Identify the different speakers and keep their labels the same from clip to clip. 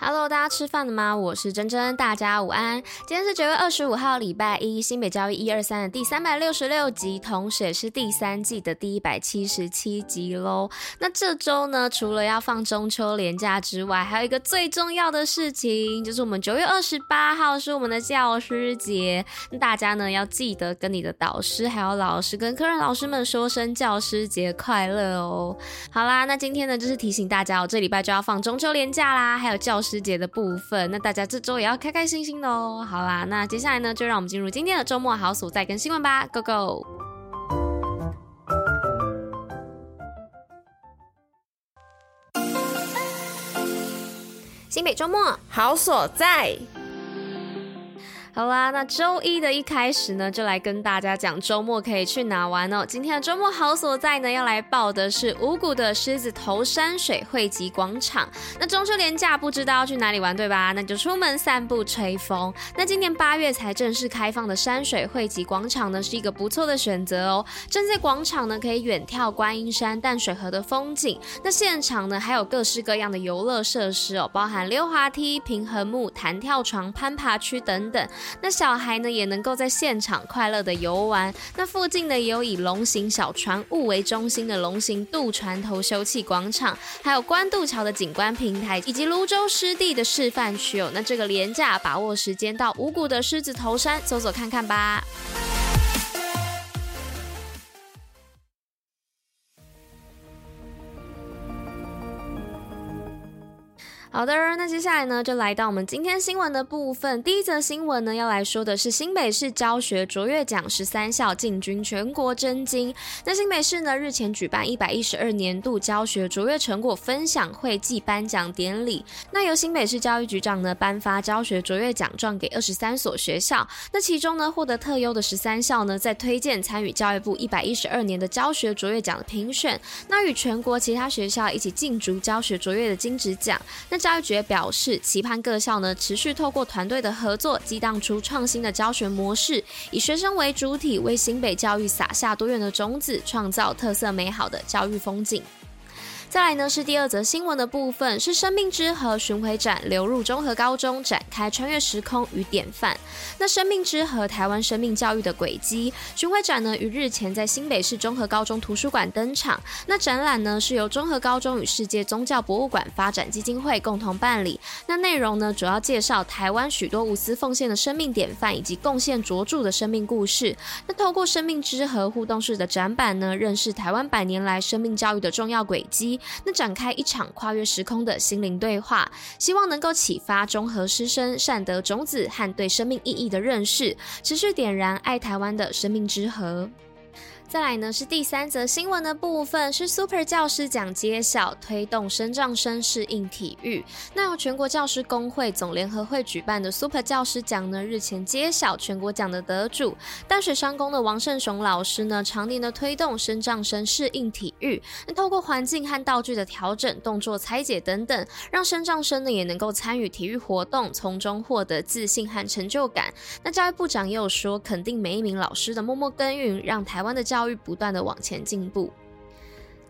Speaker 1: Hello，大家吃饭了吗？我是珍珍，大家午安。今天是九月二十五号，礼拜一，新北教育一二三的第三百六十六集，同时也是第三季的第一百七十七集喽。那这周呢，除了要放中秋连假之外，还有一个最重要的事情，就是我们九月二十八号是我们的教师节。那大家呢，要记得跟你的导师、还有老师跟科任老师们说声教师节快乐哦。好啦，那今天呢，就是提醒大家，我这礼拜就要放中秋连假啦，还有教师。师节的部分，那大家这周也要开开心心的哦。好啦，那接下来呢，就让我们进入今天的周末好所在跟新闻吧，Go Go！新北周末
Speaker 2: 好所在。
Speaker 1: 好啦，那周一的一开始呢，就来跟大家讲周末可以去哪玩哦。今天的周末好所在呢，要来报的是五谷的狮子头山水汇集广场。那中秋连假不知道要去哪里玩，对吧？那就出门散步吹风。那今年八月才正式开放的山水汇集广场呢，是一个不错的选择哦。站在广场呢，可以远眺观音山、淡水河的风景。那现场呢，还有各式各样的游乐设施哦，包含溜滑梯、平衡木、弹跳床、攀爬区等等。那小孩呢，也能够在现场快乐的游玩。那附近呢，也有以龙形小船坞为中心的龙形渡船头休憩广场，还有关渡桥的景观平台，以及泸州湿地的示范区哦。那这个廉价把握时间到五谷的狮子头山走走看看吧。好的，那接下来呢，就来到我们今天新闻的部分。第一则新闻呢，要来说的是新北市教学卓越奖十三校进军全国征金。那新北市呢，日前举办一百一十二年度教学卓越成果分享会暨颁奖典礼。那由新北市教育局长呢颁发教学卓越奖状给二十三所学校。那其中呢，获得特优的十三校呢，在推荐参与教育部一百一十二年的教学卓越奖的评选。那与全国其他学校一起竞逐教学卓越的金质奖。那教育局表示，期盼各校呢持续透过团队的合作，激荡出创新的教学模式，以学生为主体，为新北教育撒下多元的种子，创造特色美好的教育风景。再来呢是第二则新闻的部分，是生命之河巡回展流入中和高中，展开穿越时空与典范。那生命之河台湾生命教育的轨迹巡回展呢，于日前在新北市中和高中图书馆登场。那展览呢是由中和高中与世界宗教博物馆发展基金会共同办理。那内容呢主要介绍台湾许多无私奉献的生命典范以及贡献卓著的生命故事。那透过生命之河互动式的展板呢，认识台湾百年来生命教育的重要轨迹。那展开一场跨越时空的心灵对话，希望能够启发中和师生善德种子和对生命意义的认识，持续点燃爱台湾的生命之河。再来呢是第三则新闻的部分，是 Super 教师奖揭晓，推动身障生适应体育。那由全国教师工会总联合会举办的 Super 教师奖呢，日前揭晓全国奖的得主，淡水商工的王胜雄老师呢，常年的推动身障生适应体育，那透过环境和道具的调整、动作拆解等等，让身障生呢也能够参与体育活动，从中获得自信和成就感。那教育部长也有说，肯定每一名老师的默默耕耘，让台湾的教教育不断的往前进步。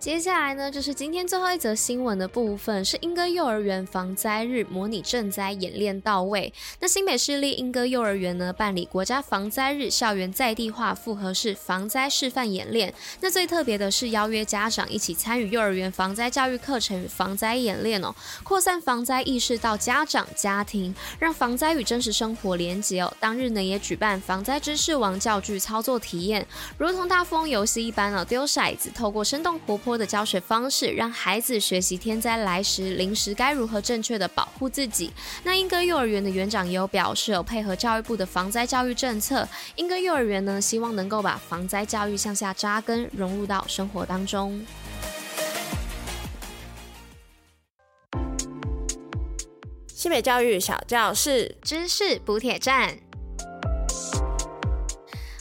Speaker 1: 接下来呢，就是今天最后一则新闻的部分，是莺歌幼儿园防灾日模拟赈灾演练到位。那新北市立莺歌幼儿园呢，办理国家防灾日校园在地化复合式防灾示范演练。那最特别的是邀约家长一起参与幼儿园防灾教育课程与防灾演练哦，扩散防灾意识到家长家庭，让防灾与真实生活连结哦。当日呢，也举办防灾知识王教具操作体验，如同大富翁游戏一般哦，丢骰子，透过生动活泼的教学方式，让孩子学习天灾来时临时该如何正确的保护自己。那英歌幼儿园的园长也有表示，有配合教育部的防灾教育政策，英歌幼儿园呢，希望能够把防灾教育向下扎根，融入到生活当中。
Speaker 2: 西北教育小教室知识补铁站。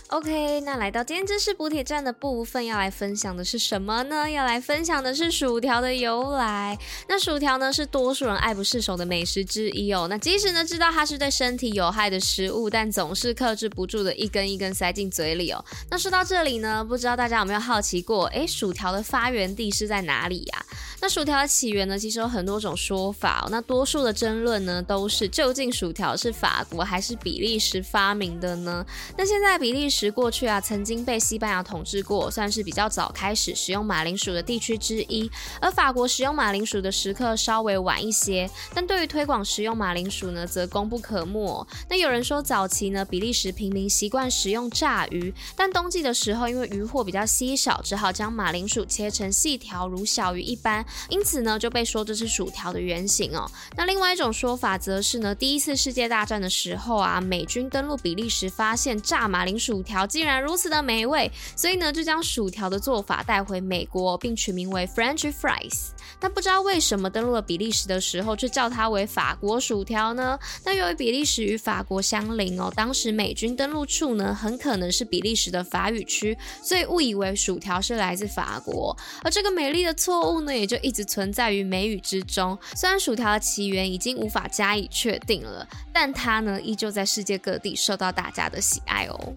Speaker 1: OK，那来到今天知识补铁站的部分，要来分享的是什么呢？要来分享的是薯条的由来。那薯条呢，是多数人爱不释手的美食之一哦。那即使呢知道它是对身体有害的食物，但总是克制不住的一根一根塞进嘴里哦。那说到这里呢，不知道大家有没有好奇过，诶，薯条的发源地是在哪里呀？那薯条的起源呢，其实有很多种说法。那多数的争论呢，都是究竟薯条是法国还是比利时发明的呢？那现在比利时过去啊，曾经被西班牙统治过，算是比较早开始使用马铃薯的地区之一。而法国使用马铃薯的时刻稍微晚一些，但对于推广食用马铃薯呢，则功不可没。那有人说，早期呢，比利时平民习惯食用炸鱼，但冬季的时候，因为鱼货比较稀少，只好将马铃薯切成细条，如小鱼一般。因此呢，就被说这是薯条的原型哦。那另外一种说法则是呢，第一次世界大战的时候啊，美军登陆比利时，发现炸马铃薯条竟然如此的美味，所以呢，就将薯条的做法带回美国，并取名为 French fries。那不知道为什么登陆了比利时的时候，却叫它为法国薯条呢？那由于比利时与法国相邻哦，当时美军登陆处呢，很可能是比利时的法语区，所以误以为薯条是来自法国。而这个美丽的错误呢，也就一直存在于美语之中。虽然薯条的起源已经无法加以确定了，但它呢，依旧在世界各地受到大家的喜爱哦。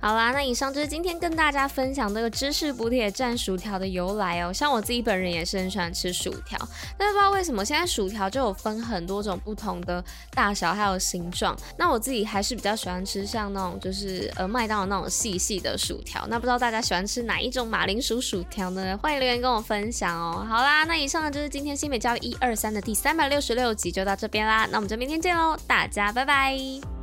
Speaker 1: 好啦，那以上就是今天跟大家分享这个芝士补铁站薯条的由来哦。像我自己本人也是很喜欢吃薯条，但是不知道为什么现在薯条就有分很多种不同的大小还有形状。那我自己还是比较喜欢吃像那种就是呃麦当劳那种细细的薯条。那不知道大家喜欢吃哪一种马铃薯薯条呢？欢迎留言跟我分享哦。好啦，那以上呢就是今天新美教育一二三的第三百六十六集就到这边啦。那我们就明天见喽，大家拜拜。